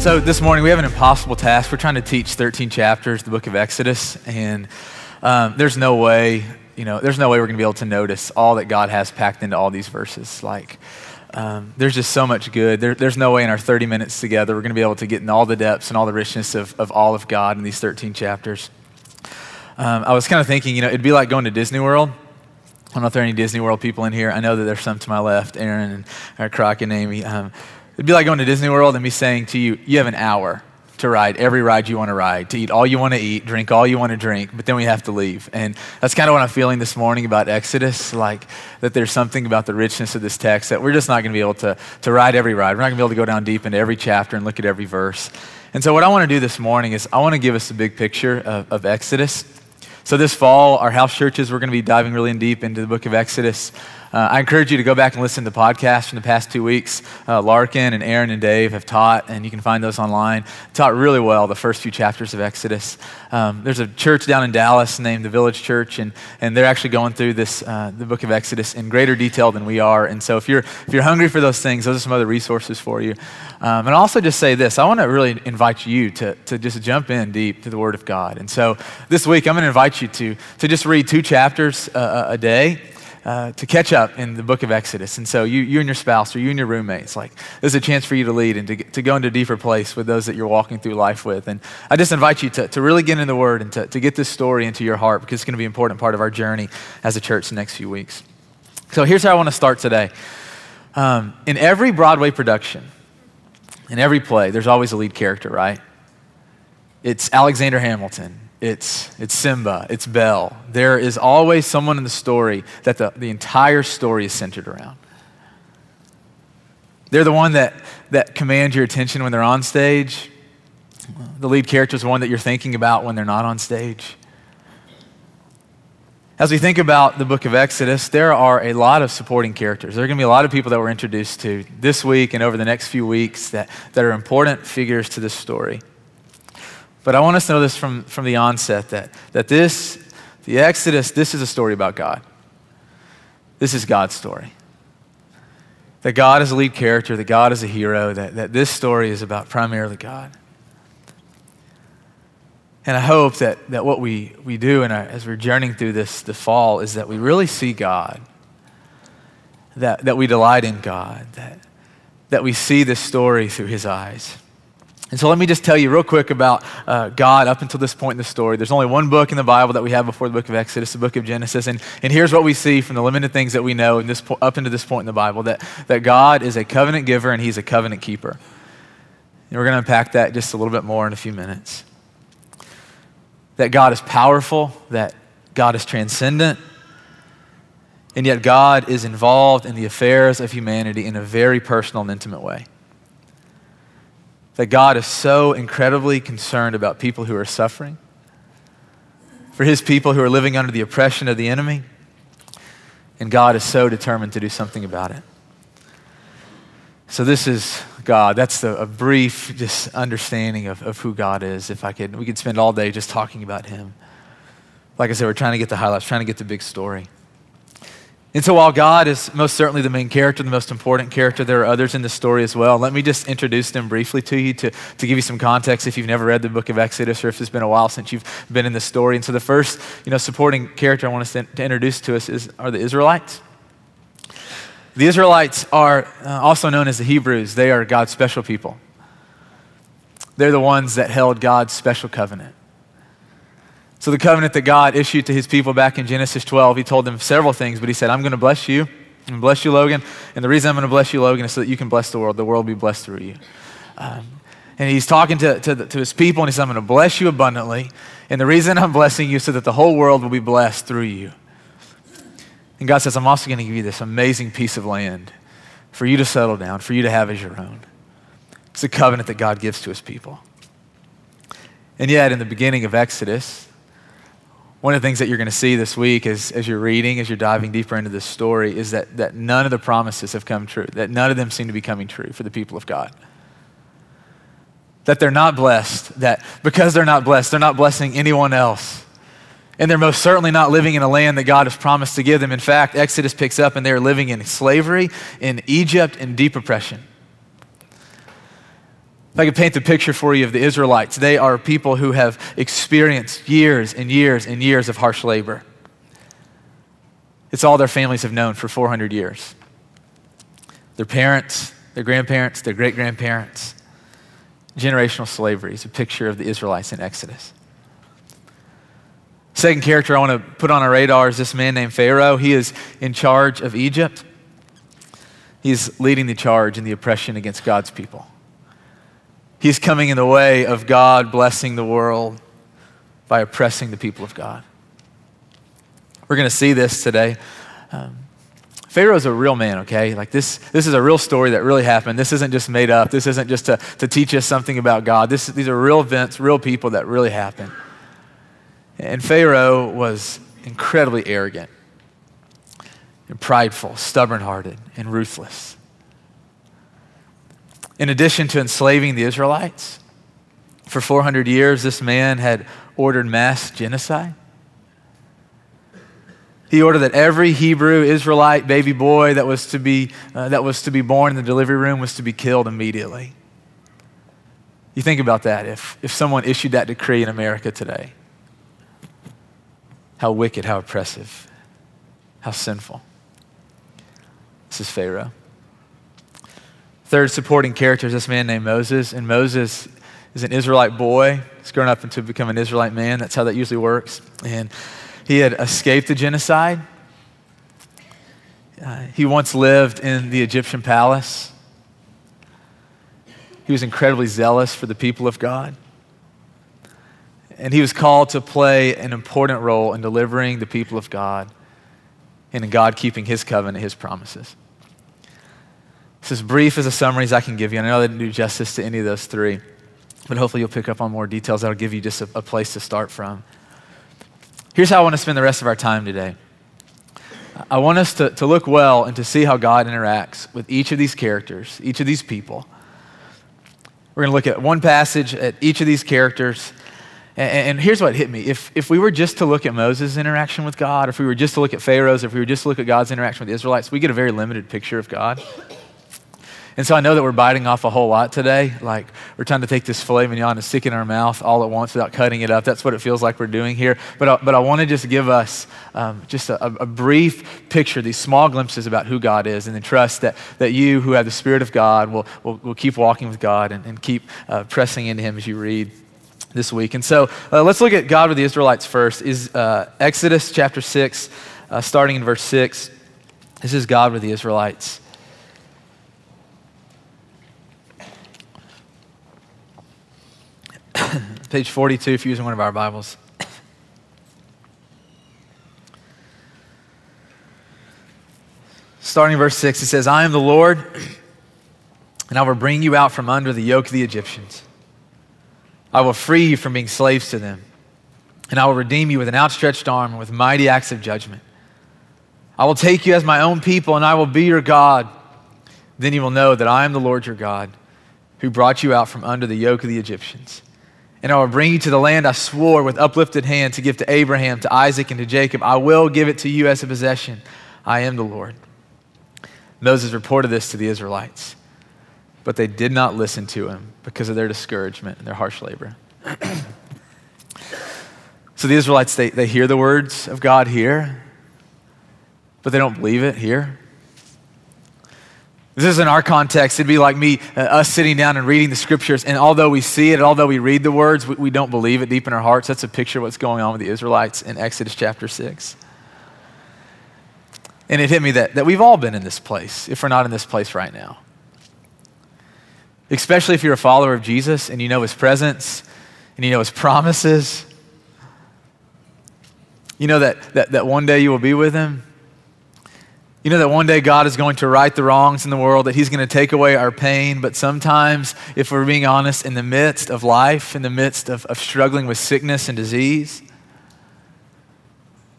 So, this morning we have an impossible task. We're trying to teach 13 chapters, the book of Exodus, and um, there's no way, you know, there's no way we're going to be able to notice all that God has packed into all these verses. Like, um, there's just so much good. There, there's no way in our 30 minutes together we're going to be able to get in all the depths and all the richness of, of all of God in these 13 chapters. Um, I was kind of thinking, you know, it'd be like going to Disney World. I don't know if there are any Disney World people in here. I know that there's some to my left, Aaron and uh, Croc and Amy. It'd be like going to Disney World and me saying to you, you have an hour to ride every ride you want to ride, to eat all you want to eat, drink all you want to drink, but then we have to leave. And that's kind of what I'm feeling this morning about Exodus, like that there's something about the richness of this text that we're just not going to be able to, to ride every ride. We're not going to be able to go down deep into every chapter and look at every verse. And so what I want to do this morning is I want to give us a big picture of, of Exodus. So this fall, our house churches, we're going to be diving really in deep into the book of Exodus. Uh, I encourage you to go back and listen to podcasts from the past two weeks. Uh, Larkin and Aaron and Dave have taught, and you can find those online. Taught really well the first few chapters of Exodus. Um, there's a church down in Dallas named the Village Church, and, and they're actually going through this, uh, the book of Exodus in greater detail than we are. And so if you're, if you're hungry for those things, those are some other resources for you. Um, and I'll also just say this I want to really invite you to, to just jump in deep to the Word of God. And so this week, I'm going to invite you to, to just read two chapters uh, a day uh, to catch up in the book of Exodus. And so you, you and your spouse or you and your roommates, like this is a chance for you to lead and to, to go into a deeper place with those that you're walking through life with. And I just invite you to, to really get in the Word and to, to get this story into your heart because it's going to be an important part of our journey as a church the next few weeks. So here's how I want to start today. Um, in every Broadway production, in every play, there's always a lead character, right? It's Alexander Hamilton, it's, it's Simba, it's Belle. There is always someone in the story that the, the entire story is centered around. They're the one that, that commands your attention when they're on stage. The lead character is the one that you're thinking about when they're not on stage. As we think about the book of Exodus, there are a lot of supporting characters. There are going to be a lot of people that we're introduced to this week and over the next few weeks that, that are important figures to this story. But I want us to know this from, from the onset that, that this, the Exodus, this is a story about God. This is God's story. That God is a lead character, that God is a hero, that, that this story is about primarily God. And I hope that, that what we, we do our, as we're journeying through this the fall is that we really see God, that, that we delight in God, that, that we see this story through his eyes. And so let me just tell you real quick about uh, God up until this point in the story. There's only one book in the Bible that we have before the book of Exodus, the book of Genesis. And, and here's what we see from the limited things that we know in this, up into this point in the Bible that, that God is a covenant giver and he's a covenant keeper. And we're going to unpack that just a little bit more in a few minutes. That God is powerful, that God is transcendent, and yet God is involved in the affairs of humanity in a very personal and intimate way that God is so incredibly concerned about people who are suffering, for his people who are living under the oppression of the enemy, and God is so determined to do something about it. So this is God. That's the, a brief just understanding of, of who God is. If I could, we could spend all day just talking about him. Like I said, we're trying to get the highlights, trying to get the big story. And so, while God is most certainly the main character, the most important character, there are others in the story as well. Let me just introduce them briefly to you to, to give you some context if you've never read the book of Exodus or if it's been a while since you've been in the story. And so, the first you know, supporting character I want to, to introduce to us is, are the Israelites. The Israelites are uh, also known as the Hebrews, they are God's special people. They're the ones that held God's special covenant. So, the covenant that God issued to his people back in Genesis 12, he told them several things, but he said, I'm going to bless you. To bless you, Logan. And the reason I'm going to bless you, Logan, is so that you can bless the world. The world will be blessed through you. Um, and he's talking to, to, to, his people, and he said, I'm going to bless you abundantly. And the reason I'm blessing you is so that the whole world will be blessed through you. And God says, I'm also going to give you this amazing piece of land for you to settle down, for you to have as your own. It's a covenant that God gives to his people. And yet, in the beginning of Exodus, one of the things that you're going to see this week as, as you're reading, as you're diving deeper into this story, is that, that none of the promises have come true, that none of them seem to be coming true for the people of God. That they're not blessed, that because they're not blessed, they're not blessing anyone else. And they're most certainly not living in a land that God has promised to give them. In fact, Exodus picks up and they're living in slavery in Egypt in deep oppression. If I could paint the picture for you of the Israelites, they are people who have experienced years and years and years of harsh labor. It's all their families have known for 400 years. Their parents, their grandparents, their great grandparents. Generational slavery is a picture of the Israelites in Exodus. Second character I want to put on our radar is this man named Pharaoh. He is in charge of Egypt. He's leading the charge in the oppression against God's people. He's coming in the way of God blessing the world by oppressing the people of God. We're going to see this today. Um, Pharaoh's a real man, okay? Like this, this is a real story that really happened. This isn't just made up. This isn't just to, to teach us something about God. This, these are real events, real people that really happened. And Pharaoh was incredibly arrogant and prideful, stubborn hearted, and ruthless. In addition to enslaving the Israelites, for 400 years, this man had ordered mass genocide. He ordered that every Hebrew Israelite baby boy that was to be, uh, that was to be born in the delivery room was to be killed immediately. You think about that if, if someone issued that decree in America today. How wicked, how oppressive, how sinful. This is Pharaoh. Third supporting character is this man named Moses. And Moses is an Israelite boy. He's grown up into become an Israelite man. That's how that usually works. And he had escaped the genocide. Uh, he once lived in the Egyptian palace. He was incredibly zealous for the people of God. And he was called to play an important role in delivering the people of God and in God keeping his covenant, his promises. It's as brief as a summary as I can give you. I know I didn't do justice to any of those three, but hopefully you'll pick up on more details that'll give you just a, a place to start from. Here's how I want to spend the rest of our time today. I want us to, to look well and to see how God interacts with each of these characters, each of these people. We're going to look at one passage at each of these characters. And, and here's what hit me. If, if we were just to look at Moses' interaction with God, if we were just to look at Pharaoh's, if we were just to look at God's interaction with the Israelites, we get a very limited picture of God. And so I know that we're biting off a whole lot today. Like we're trying to take this filet mignon and stick it in our mouth all at once without cutting it up. That's what it feels like we're doing here. But I, but I want to just give us um, just a, a, brief picture, these small glimpses about who God is, and then trust that, that you who have the Spirit of God will, will, will keep walking with God and, and keep uh, pressing into Him as you read this week. And so uh, let's look at God with the Israelites first. Is uh, Exodus chapter 6, uh, starting in verse 6. This is God with the Israelites. Page 42, if you're using one of our Bibles. Starting verse 6, it says, I am the Lord, and I will bring you out from under the yoke of the Egyptians. I will free you from being slaves to them, and I will redeem you with an outstretched arm and with mighty acts of judgment. I will take you as my own people, and I will be your God. Then you will know that I am the Lord your God, who brought you out from under the yoke of the Egyptians. And I will bring you to the land I swore with uplifted hand to give to Abraham, to Isaac, and to Jacob. I will give it to you as a possession. I am the Lord. Moses reported this to the Israelites, but they did not listen to him because of their discouragement and their harsh labor. so the Israelites, they, they hear the words of God here, but they don't believe it here. This is in our context. It'd be like me, uh, us sitting down and reading the scriptures, and although we see it, although we read the words, we, we don't believe it deep in our hearts. That's a picture of what's going on with the Israelites in Exodus chapter 6. And it hit me that, that we've all been in this place, if we're not in this place right now. Especially if you're a follower of Jesus and you know his presence and you know his promises. You know that, that, that one day you will be with him. You know that one day God is going to right the wrongs in the world, that He's going to take away our pain. But sometimes, if we're being honest, in the midst of life, in the midst of, of struggling with sickness and disease,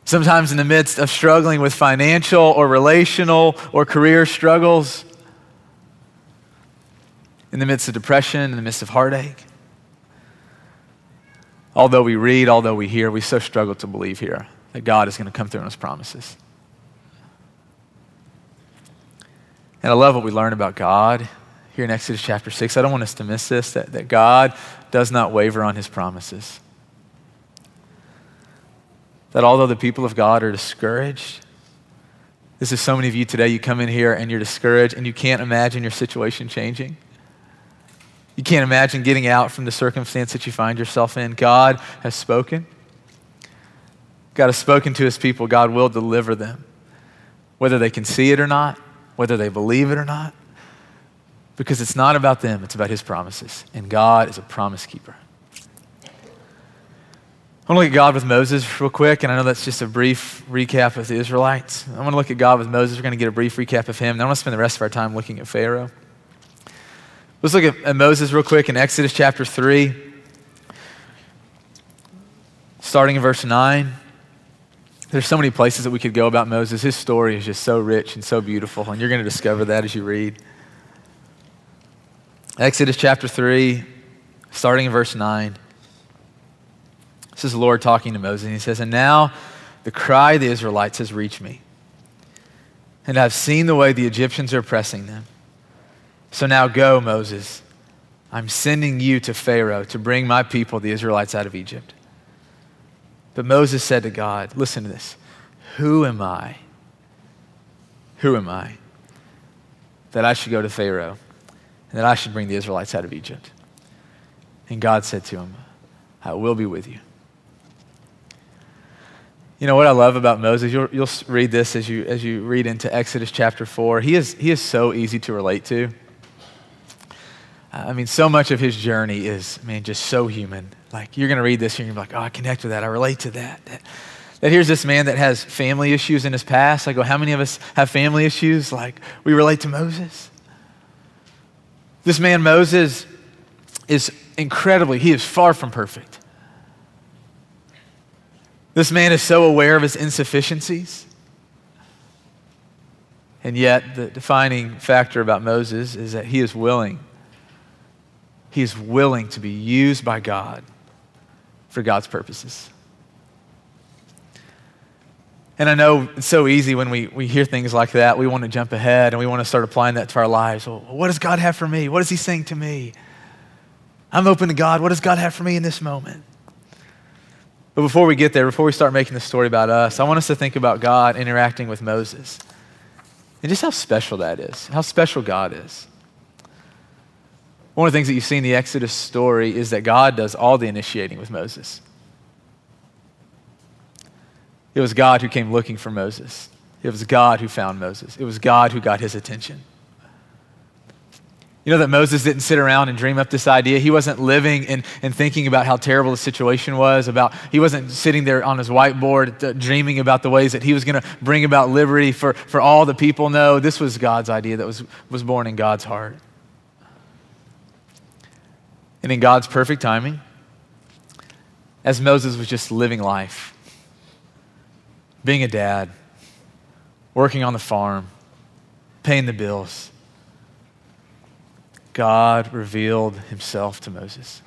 sometimes in the midst of struggling with financial or relational or career struggles, in the midst of depression, in the midst of heartache, although we read, although we hear, we so struggle to believe here that God is going to come through on His promises. And I love what we learn about God here in Exodus chapter 6. I don't want us to miss this that, that God does not waver on his promises. That although the people of God are discouraged, this is so many of you today, you come in here and you're discouraged and you can't imagine your situation changing. You can't imagine getting out from the circumstance that you find yourself in. God has spoken. God has spoken to his people. God will deliver them, whether they can see it or not, whether they believe it or not. Because it's not about them, it's about his promises. And God is a promise keeper. I want to look at God with Moses real quick, and I know that's just a brief recap of the Israelites. I want to look at God with Moses. We're going to get a brief recap of him. Then I want to spend the rest of our time looking at Pharaoh. Let's look at, at Moses real quick in Exodus chapter 3, starting in verse 9. There's so many places that we could go about Moses. His story is just so rich and so beautiful, and you're going to discover that as you read. Exodus chapter 3, starting in verse 9. This is the Lord talking to Moses, and he says, And now the cry of the Israelites has reached me, and I've seen the way the Egyptians are oppressing them. So now go, Moses. I'm sending you to Pharaoh to bring my people, the Israelites, out of Egypt. But Moses said to God, Listen to this. Who am I? Who am I that I should go to Pharaoh and that I should bring the Israelites out of Egypt? And God said to him, I will be with you. You know what I love about Moses? You'll, you'll read this as you, as you read into Exodus chapter 4. He is, he is so easy to relate to. I mean, so much of his journey is, man, just so human. Like, you're going to read this and you're like, oh, I connect with that. I relate to that. that. That here's this man that has family issues in his past. I go, how many of us have family issues? Like, we relate to Moses. This man, Moses, is incredibly, he is far from perfect. This man is so aware of his insufficiencies. And yet, the defining factor about Moses is that he is willing he is willing to be used by God for God's purposes. And I know it's so easy when we, we hear things like that, we want to jump ahead and we want to start applying that to our lives. Well, what does God have for me? What is He saying to me? I'm open to God. What does God have for me in this moment? But before we get there, before we start making the story about us, I want us to think about God interacting with Moses and just how special that is, how special God is. One of the things that you see in the Exodus story is that God does all the initiating with Moses. It was God who came looking for Moses. It was God who found Moses. It was God who got his attention. You know that Moses didn't sit around and dream up this idea. He wasn't living and, and thinking about how terrible the situation was, about he wasn't sitting there on his whiteboard uh, dreaming about the ways that he was going to bring about liberty for, for all the people. No, this was God's idea that was, was born in God's heart. And in God's perfect timing, as Moses was just living life, being a dad, working on the farm, paying the bills, God revealed himself to Moses.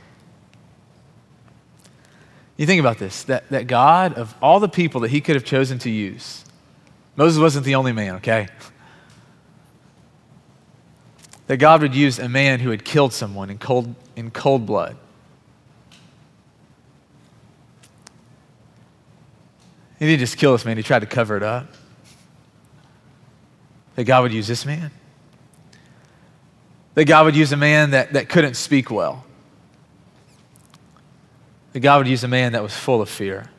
You think about this that, that God, of all the people that he could have chosen to use, Moses wasn't the only man, okay? That God would use a man who had killed someone in cold, in cold blood. He didn't just kill this man, he tried to cover it up. That God would use this man. That God would use a man that, that couldn't speak well. That God would use a man that was full of fear.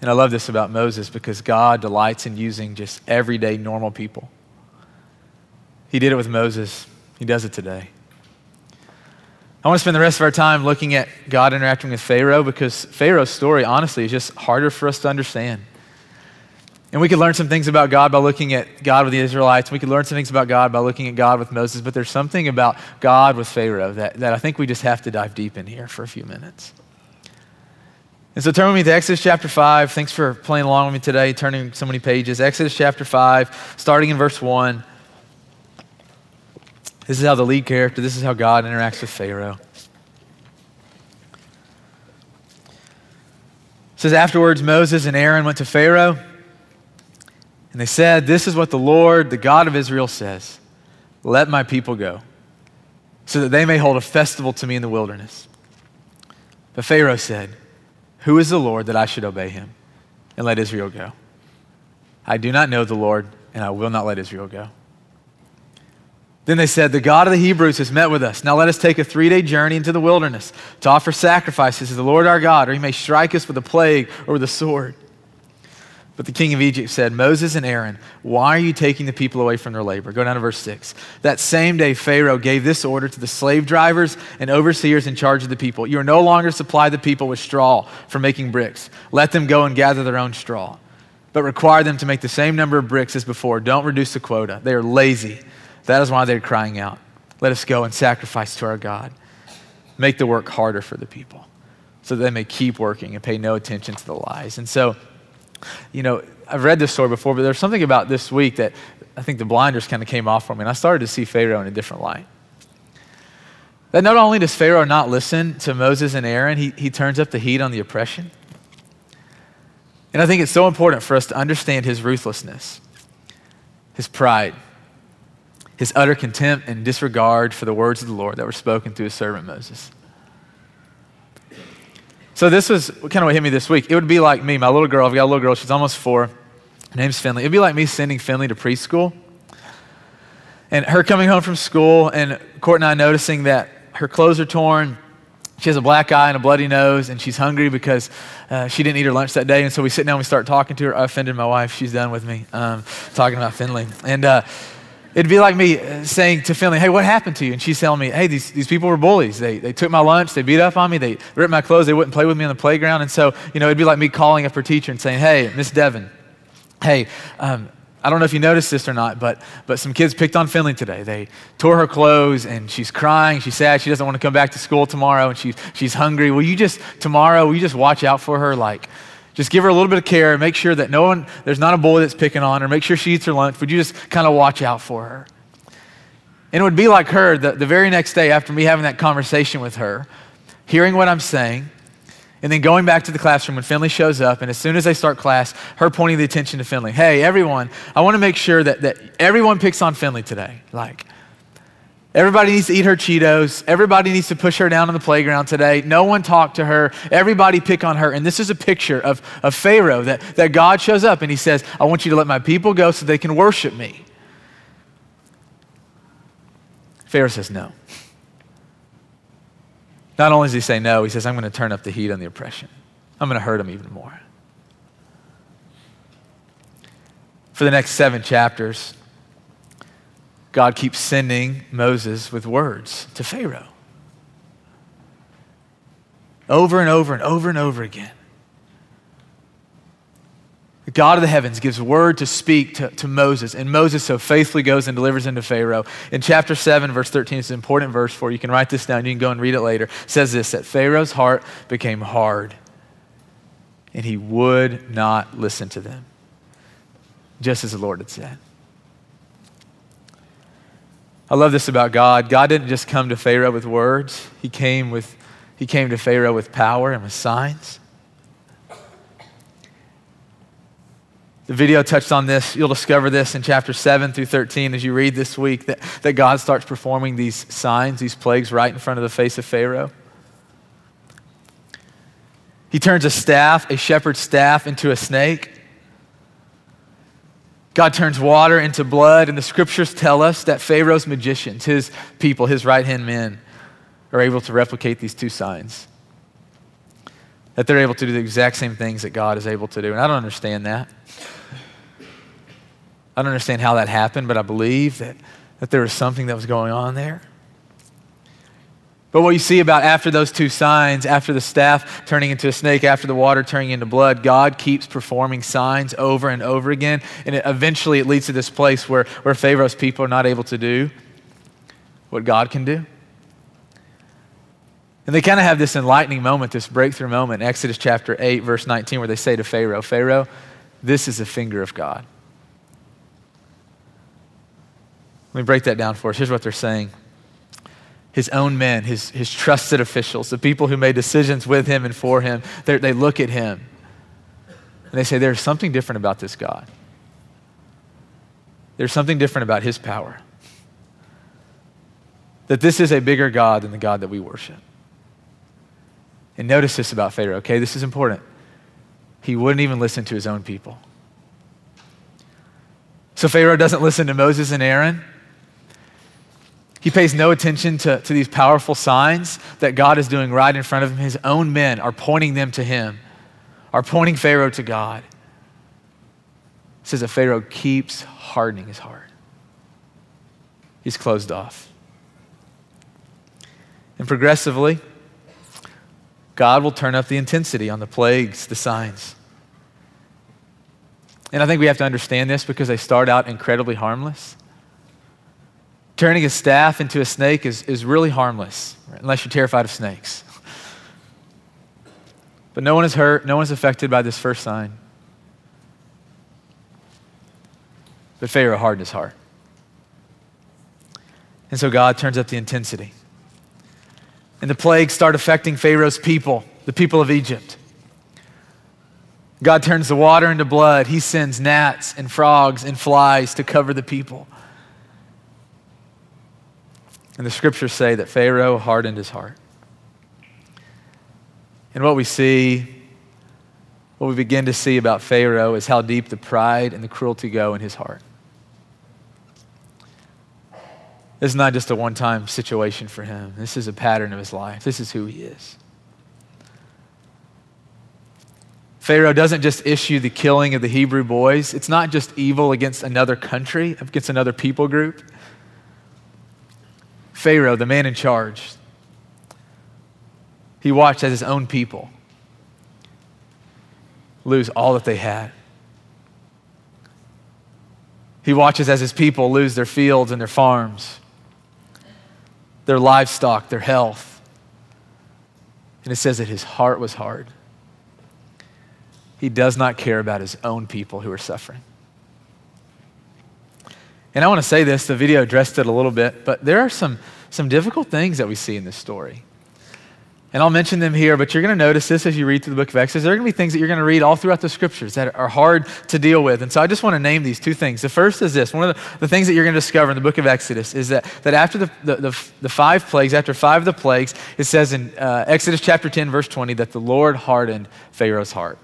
And I love this about Moses because God delights in using just everyday, normal people. He did it with Moses, He does it today. I want to spend the rest of our time looking at God interacting with Pharaoh because Pharaoh's story, honestly, is just harder for us to understand. And we could learn some things about God by looking at God with the Israelites. We could learn some things about God by looking at God with Moses, but there's something about God with Pharaoh that, that I think we just have to dive deep in here for a few minutes. And so turn with me to Exodus chapter 5. Thanks for playing along with me today, turning so many pages. Exodus chapter 5, starting in verse 1. This is how the lead character, this is how God interacts with Pharaoh. It says, Afterwards, Moses and Aaron went to Pharaoh, and they said, This is what the Lord, the God of Israel, says let my people go, so that they may hold a festival to me in the wilderness. But Pharaoh said, Who is the Lord that I should obey him and let Israel go? I do not know the Lord, and I will not let Israel go. Then they said, The God of the Hebrews has met with us. Now let us take a three day journey into the wilderness to offer sacrifices to the Lord our God, or he may strike us with a plague or with a sword. But the king of Egypt said, Moses and Aaron, why are you taking the people away from their labor? Go down to verse 6. That same day, Pharaoh gave this order to the slave drivers and overseers in charge of the people You are no longer supply the people with straw for making bricks. Let them go and gather their own straw. But require them to make the same number of bricks as before. Don't reduce the quota. They are lazy. That is why they're crying out. Let us go and sacrifice to our God. Make the work harder for the people so that they may keep working and pay no attention to the lies. And so, you know, I've read this story before, but there's something about this week that I think the blinders kind of came off for me, and I started to see Pharaoh in a different light. That not only does Pharaoh not listen to Moses and Aaron, he, he turns up the heat on the oppression. And I think it's so important for us to understand his ruthlessness, his pride, his utter contempt and disregard for the words of the Lord that were spoken through his servant Moses. So this was kind of what hit me this week. It would be like me, my little girl, I've got a little girl, she's almost four. Her name's Finley. It'd be like me sending Finley to preschool and her coming home from school and Court and I noticing that her clothes are torn. She has a black eye and a bloody nose, and she's hungry because uh, she didn't eat her lunch that day. And so we sit down, and we start talking to her. I offended my wife. She's done with me um, talking about Finley. And uh, It'd be like me uh, saying to Finley, hey, what happened to you? And she's telling me, hey, these, these people were bullies. They, they took my lunch, they beat up on me, they ripped my clothes, they wouldn't play with me on the playground. And so, you know, it'd be like me calling up her teacher and saying, hey, Miss Devon, hey, um, I don't know if you noticed this or not, but, but some kids picked on Finley today. They tore her clothes and she's crying. She's sad. She doesn't want to come back to school tomorrow and she, she's hungry. Will you just, tomorrow, will you just watch out for her? Like, just give her a little bit of care. and Make sure that no one, there's not a boy that's picking on her. Make sure she eats her lunch. Would you just kind of watch out for her? And it would be like her the, the very next day after me having that conversation with her, hearing what I'm saying, and then going back to the classroom when Finley shows up, and as soon as they start class, her pointing the attention to Finley. Hey, everyone, I want to make sure that, that everyone picks on Finley today. Like, everybody needs to eat her Cheetos. Everybody needs to push her down on the playground today. No one talk to her. Everybody pick on her. And this is a picture of, of Pharaoh that, that God shows up and he says, I want you to let my people go so they can worship me. Pharaoh says no. Not only does he say no, he says, I'm going to turn up the heat on the oppression. I'm going to hurt him even more. For the next seven chapters, God keeps sending Moses with words to Pharaoh. Over and over and over and over again. The God of the heavens gives word to speak to, to Moses, and Moses so faithfully goes and delivers into Pharaoh. In chapter 7, verse 13, it's an important verse for you. You can write this down, you can go and read it later. It says this that Pharaoh's heart became hard, and he would not listen to them, just as the Lord had said. I love this about God. God didn't just come to Pharaoh with words, he came, with, he came to Pharaoh with power and with signs. The video touched on this. You'll discover this in chapter 7 through 13 as you read this week that, that God starts performing these signs, these plagues, right in front of the face of Pharaoh. He turns a staff, a shepherd's staff, into a snake. God turns water into blood, and the scriptures tell us that Pharaoh's magicians, his people, his right hand men, are able to replicate these two signs. That they're able to do the exact same things that God is able to do. And I don't understand that. I don't understand how that happened, but I believe that, that there was something that was going on there. But what you see about after those two signs, after the staff turning into a snake, after the water turning into blood, God keeps performing signs over and over again. And it, eventually it leads to this place where, where Pharaoh's people are not able to do what God can do. And they kind of have this enlightening moment, this breakthrough moment Exodus chapter 8, verse 19, where they say to Pharaoh, Pharaoh, this is the finger of God. Let me break that down for us. Here's what they're saying his own men, his, his trusted officials, the people who made decisions with him and for him, they look at him and they say, There's something different about this God. There's something different about his power. that this is a bigger God than the God that we worship. And notice this about Pharaoh, okay? This is important. He wouldn't even listen to his own people. So Pharaoh doesn't listen to Moses and Aaron. He pays no attention to, to these powerful signs that God is doing right in front of him. His own men are pointing them to him, are pointing Pharaoh to God. It says that Pharaoh keeps hardening his heart. He's closed off. And progressively, God will turn up the intensity on the plagues, the signs. And I think we have to understand this because they start out incredibly harmless. Turning a staff into a snake is, is really harmless, unless you're terrified of snakes. But no one is hurt, no one is affected by this first sign. But Pharaoh hardened his heart. And so God turns up the intensity. And the plagues start affecting Pharaoh's people, the people of Egypt. God turns the water into blood. He sends gnats and frogs and flies to cover the people. And the scriptures say that Pharaoh hardened his heart. And what we see, what we begin to see about Pharaoh is how deep the pride and the cruelty go in his heart. This is not just a one time situation for him, this is a pattern of his life. This is who he is. Pharaoh doesn't just issue the killing of the Hebrew boys. It's not just evil against another country, against another people group. Pharaoh, the man in charge, he watched as his own people lose all that they had. He watches as his people lose their fields and their farms, their livestock, their health. And it says that his heart was hard. He does not care about his own people who are suffering. And I want to say this, the video addressed it a little bit, but there are some, some difficult things that we see in this story. And I'll mention them here, but you're going to notice this as you read through the book of Exodus. There are going to be things that you're going to read all throughout the scriptures that are hard to deal with. And so I just want to name these two things. The first is this one of the, the things that you're going to discover in the book of Exodus is that, that after the, the, the, the five plagues, after five of the plagues, it says in uh, Exodus chapter 10, verse 20, that the Lord hardened Pharaoh's heart.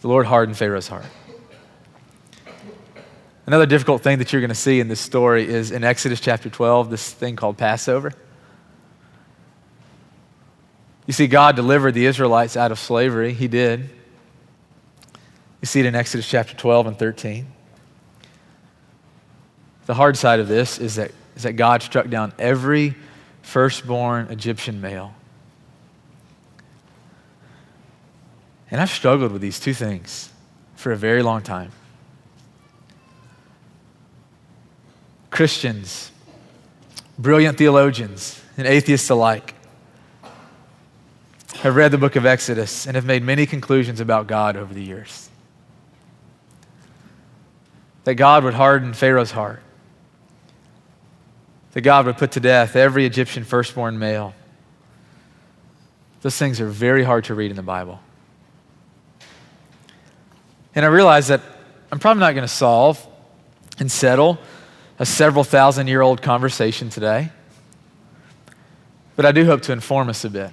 The Lord hardened Pharaoh's heart. Another difficult thing that you're going to see in this story is in Exodus chapter 12, this thing called Passover. You see, God delivered the Israelites out of slavery. He did. You see it in Exodus chapter 12 and 13. The hard side of this is that, is that God struck down every firstborn Egyptian male. And I've struggled with these two things for a very long time. Christians, brilliant theologians, and atheists alike have read the book of Exodus and have made many conclusions about God over the years. That God would harden Pharaoh's heart, that God would put to death every Egyptian firstborn male. Those things are very hard to read in the Bible. And I realize that I'm probably not going to solve and settle a several thousand year old conversation today, but I do hope to inform us a bit,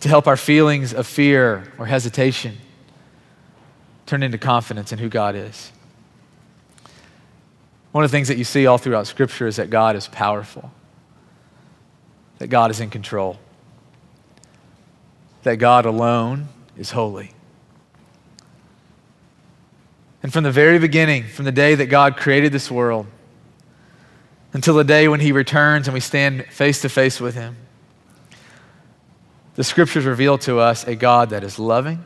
to help our feelings of fear or hesitation turn into confidence in who God is. One of the things that you see all throughout Scripture is that God is powerful, that God is in control, that God alone is holy. And from the very beginning, from the day that God created this world, until the day when He returns and we stand face to face with Him, the scriptures reveal to us a God that is loving,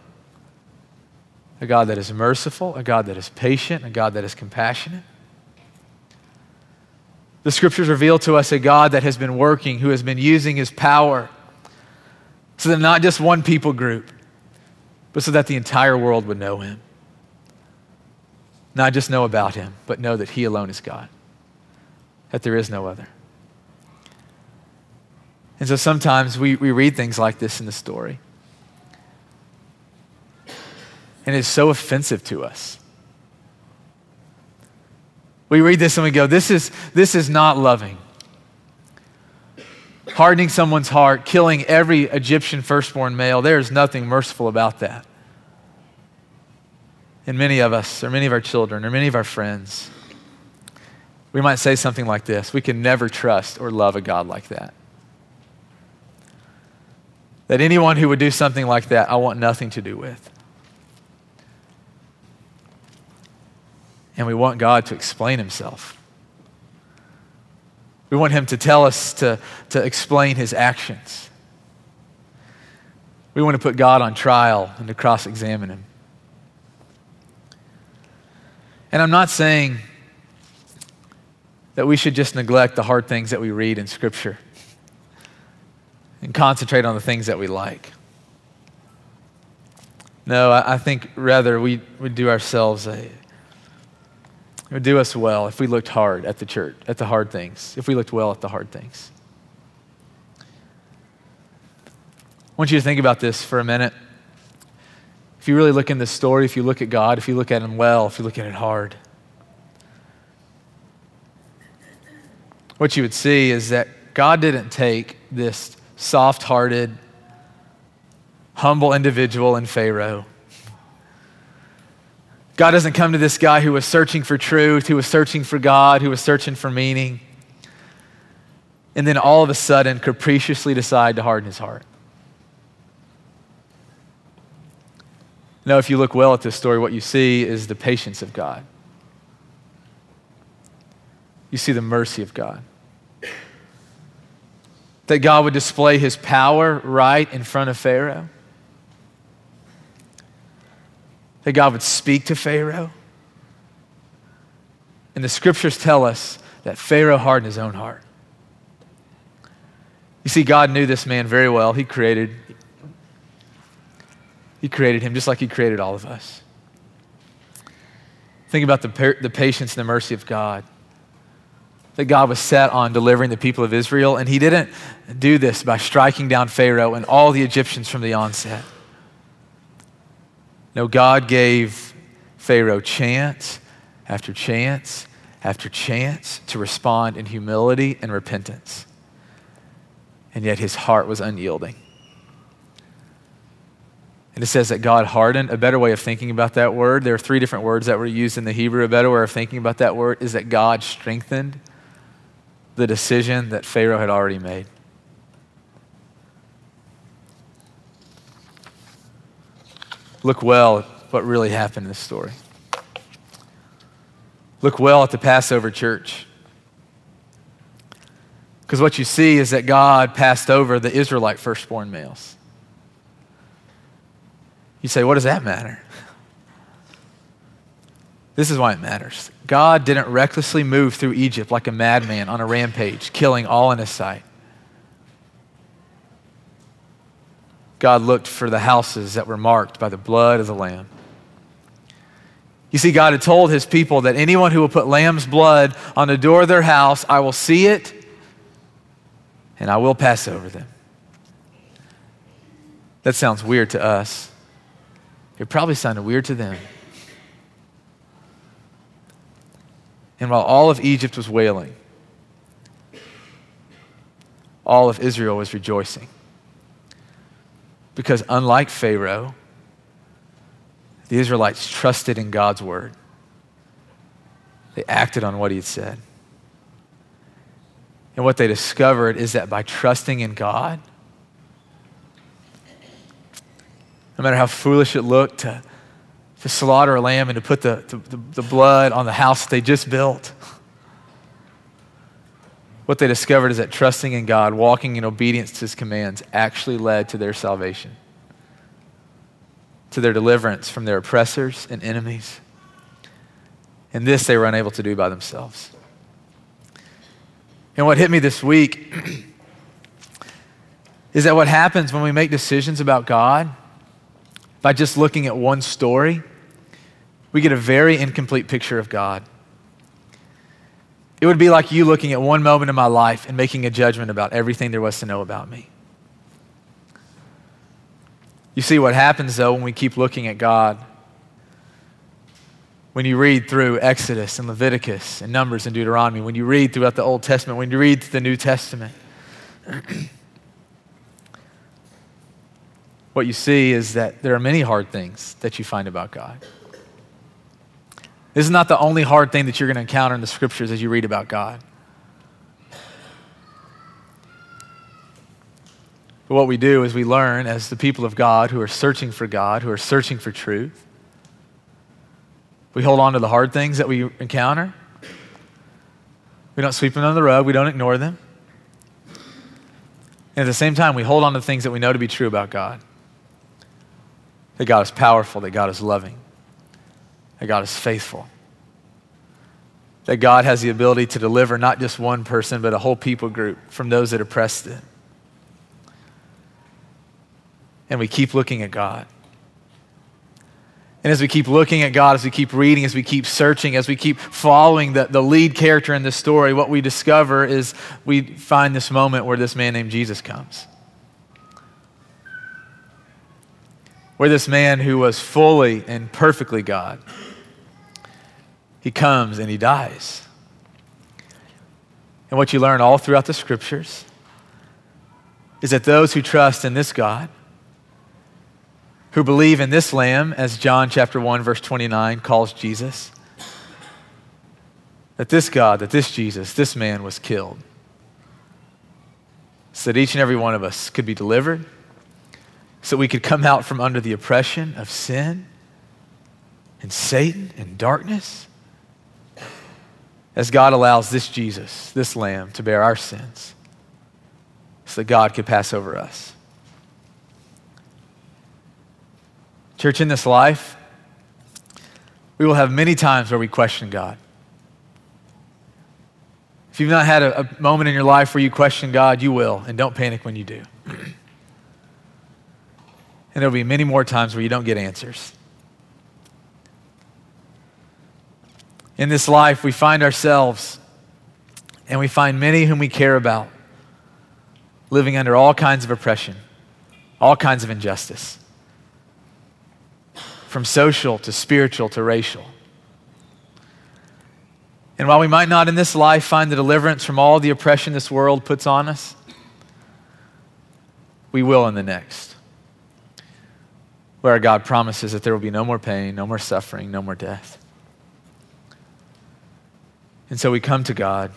a God that is merciful, a God that is patient, a God that is compassionate. The scriptures reveal to us a God that has been working, who has been using his power so that not just one people group, but so that the entire world would know him. Not just know about him, but know that he alone is God, that there is no other. And so sometimes we, we read things like this in the story. And it's so offensive to us. We read this and we go, this is, this is not loving. Hardening someone's heart, killing every Egyptian firstborn male, there is nothing merciful about that. And many of us, or many of our children, or many of our friends, we might say something like this We can never trust or love a God like that. That anyone who would do something like that, I want nothing to do with. And we want God to explain himself. We want him to tell us to, to explain his actions. We want to put God on trial and to cross examine him. And I'm not saying that we should just neglect the hard things that we read in Scripture and concentrate on the things that we like. No, I, think rather we would do ourselves a, it would do us well if we looked hard at the church, at the hard things, if we looked well at the hard things. I want you to think about this for a minute. If you really look in this story, if you look at God, if you look at Him well, if you look at it hard, what you would see is that God didn't take this soft hearted, humble individual in Pharaoh God doesn't come to this guy who was searching for truth, who was searching for God, who was searching for meaning, and then all of a sudden capriciously decide to harden his heart. No, if you look well at this story, what you see is the patience of God. You see the mercy of God. That God would display his power right in front of Pharaoh that God would speak to Pharaoh. And the scriptures tell us that Pharaoh hardened his own heart. You see, God knew this man very well. He created, he created him just like he created all of us. Think about the, the patience and the mercy of God. That God was set on delivering the people of Israel, and he didn't do this by striking down Pharaoh and all the Egyptians from the onset. No, God gave Pharaoh chance after chance after chance to respond in humility and repentance. And yet his heart was unyielding. And it says that God hardened. A better way of thinking about that word, there are three different words that were used in the Hebrew. A better way of thinking about that word is that God strengthened the decision that Pharaoh had already made. Look well at what really happened in this story. Look well at the Passover church. Because what you see is that God passed over the Israelite firstborn males. You say, what does that matter? This is why it matters. God didn't recklessly move through Egypt like a madman on a rampage, killing all in his sight. God looked for the houses that were marked by the blood of the Lamb. You see, God had told his people that anyone who will put lamb's blood on the door of their house, I will see it and I will pass over them. That sounds weird to us. It probably sounded weird to them. And while all of Egypt was wailing, all of Israel was rejoicing. Because unlike Pharaoh, the Israelites trusted in God's word. They acted on what he had said. And what they discovered is that by trusting in God, no matter how foolish it looked to, to slaughter a lamb and to put the, the, the blood on the house they just built, what they discovered is that trusting in God, walking in obedience to his commands, actually led to their salvation, to their deliverance from their oppressors and enemies. And this they were unable to do by themselves. And what hit me this week is that what happens when we make decisions about God by just looking at one story, we get a very incomplete picture of God. It would be like you looking at one moment in my life and making a judgment about everything there was to know about me. You see, what happens though when we keep looking at God when you read through Exodus and Leviticus and Numbers and Deuteronomy, when you read throughout the Old Testament, when you read the New Testament, what you see is that there are many hard things that you find about God. This is not the only hard thing that you're going to encounter in the scriptures as you read about God. But what we do is we learn as the people of God who are searching for God, who are searching for truth, we hold on to the hard things that we encounter. We don't sweep them under the rug. We don't ignore them. And at the same time, we hold on to things that we know to be true about God that God is powerful, that God is loving, that God is faithful, that God has the ability to deliver not just one person, but a whole people group from those that oppressed it. And we keep looking at God. And as we keep looking at God, as we keep reading, as we keep searching, as we keep following the, the lead character in this story, what we discover is we find this moment where this man named Jesus comes. Where this man who was fully and perfectly God, he comes and he dies. And what you learn all throughout the scriptures is that those who trust in this God, who believe in this lamb, as John chapter 1, verse 29 calls Jesus, that this God, that this Jesus, this man was killed. So that each and every one of us could be delivered, so we could come out from under the oppression of sin and Satan and darkness, as God allows this Jesus, this lamb, to bear our sins, so that God could pass over us. Church, in this life, we will have many times where we question God. If you've not had a, a, moment in your life where you question God, you will, and don't panic when you do. and there'll be many more times where you don't get answers. In this life, we find ourselves and we find many whom we care about living under all kinds of oppression, all kinds of injustice from social to spiritual to racial. And while we might not in this life find the deliverance from all the oppression this world puts on us, we will in the next. Where God promises that there will be no more pain, no more suffering, no more death. And so we come to God.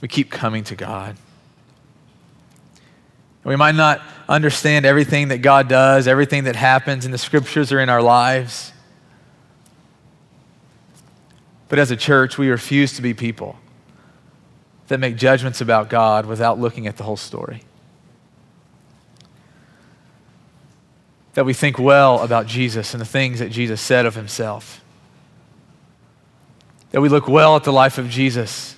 We keep coming to God. We might not understand everything that God does, everything that happens in the scriptures or in our lives. But as a church, we refuse to be people that make judgments about God without looking at the whole story. That we think well about Jesus and the things that Jesus said of himself. That we look well at the life of Jesus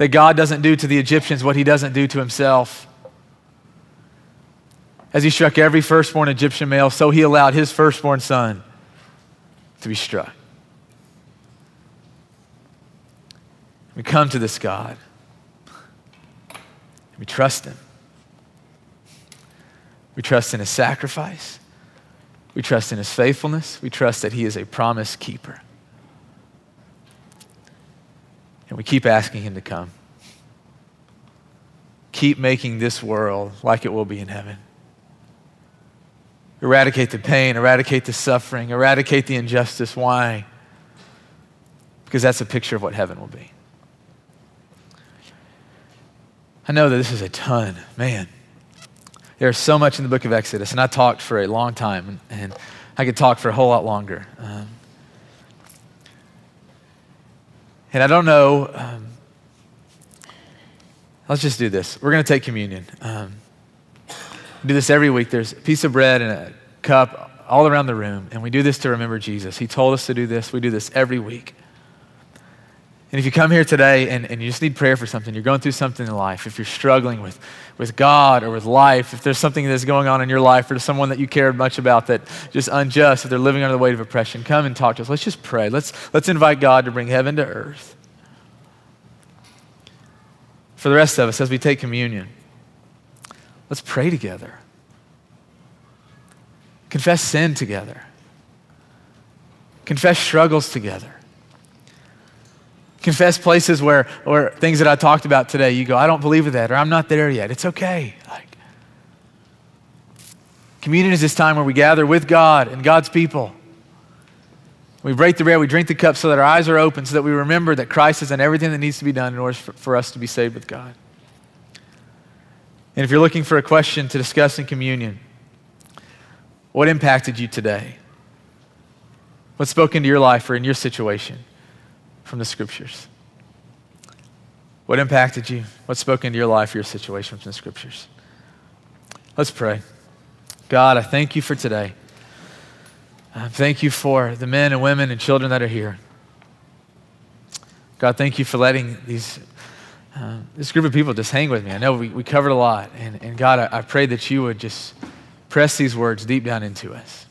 that God doesn't do to the Egyptians what he doesn't do to himself. As he struck every firstborn Egyptian male, so he allowed his firstborn son to be struck. We come to this God. We trust him. We trust in his sacrifice. We trust in his faithfulness. We trust that he is a promise keeper. And we keep asking Him to come. Keep making this world like it will be in heaven. Eradicate the pain, eradicate the suffering, eradicate the injustice. Why? Because that's a picture of what heaven will be. I know that this is a ton, man. There's so much in the book of Exodus, and I talked for a long time, and, I could talk for a whole lot longer. Um, And I don't know, um, let's just do this. We're going to take communion. Um, do this every week. There's a piece of bread and a cup all around the room, and we do this to remember Jesus. He told us to do this. We do this every week. And if you come here today and, and you just need prayer for something, you're going through something in life, if you're struggling with, with God or with life, if there's something that's going on in your life or to someone that you care much about that just unjust, if they're living under the weight of oppression, come and talk to us. Let's just pray. Let's, let's invite God to bring heaven to earth. For the rest of us, as we take communion, let's pray together. Confess sin together. Confess struggles together. Confess places where, or things that I talked about today, you go, I don't believe in that, or I'm not there yet. It's okay. Like, communion is this time where we gather with God and God's people. We break the bread, we drink the cup so that our eyes are open, so that we remember that Christ has done everything that needs to be done in order for, for us to be saved with God. And if you're looking for a question to discuss in communion, what impacted you today? What spoke into your life or in your situation from the scriptures? What impacted you? What spoke into your life your situation from the scriptures? Let's pray. God, I thank you for today. Uh, thank you for the men and women and children that are here. God, thank you for letting these, uh, this group of people just hang with me. I know we, we covered a lot. And, and God, I, I pray that you would just press these words deep down into us.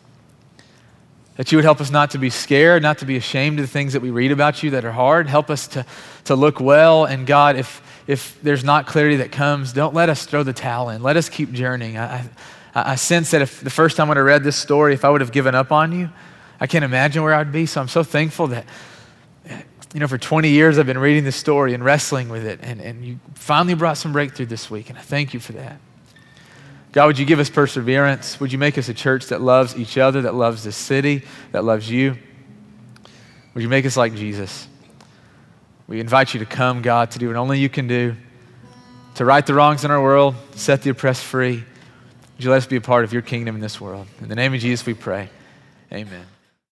That you would help us not to be scared, not to be ashamed of the things that we read about you that are hard. Help us to, to look well. And God, if, if there's not clarity that comes, don't let us throw the towel in. Let us keep journeying. I, I I, sense that if the first time when I read this story, if I would have given up on you, I can't imagine where I'd be. So I'm so thankful that, you know, for 20 years I've been reading this story and wrestling with it, and, and you finally brought some breakthrough this week, and I thank you for that. God, would you give us perseverance? Would you make us a church that loves each other, that loves this city, that loves you? Would you make us like Jesus? We invite you to come, God, to do what only you can do, to right the wrongs in our world, set the oppressed free. Would you let us be a part of your kingdom in this world? In the name of Jesus, we pray. Amen.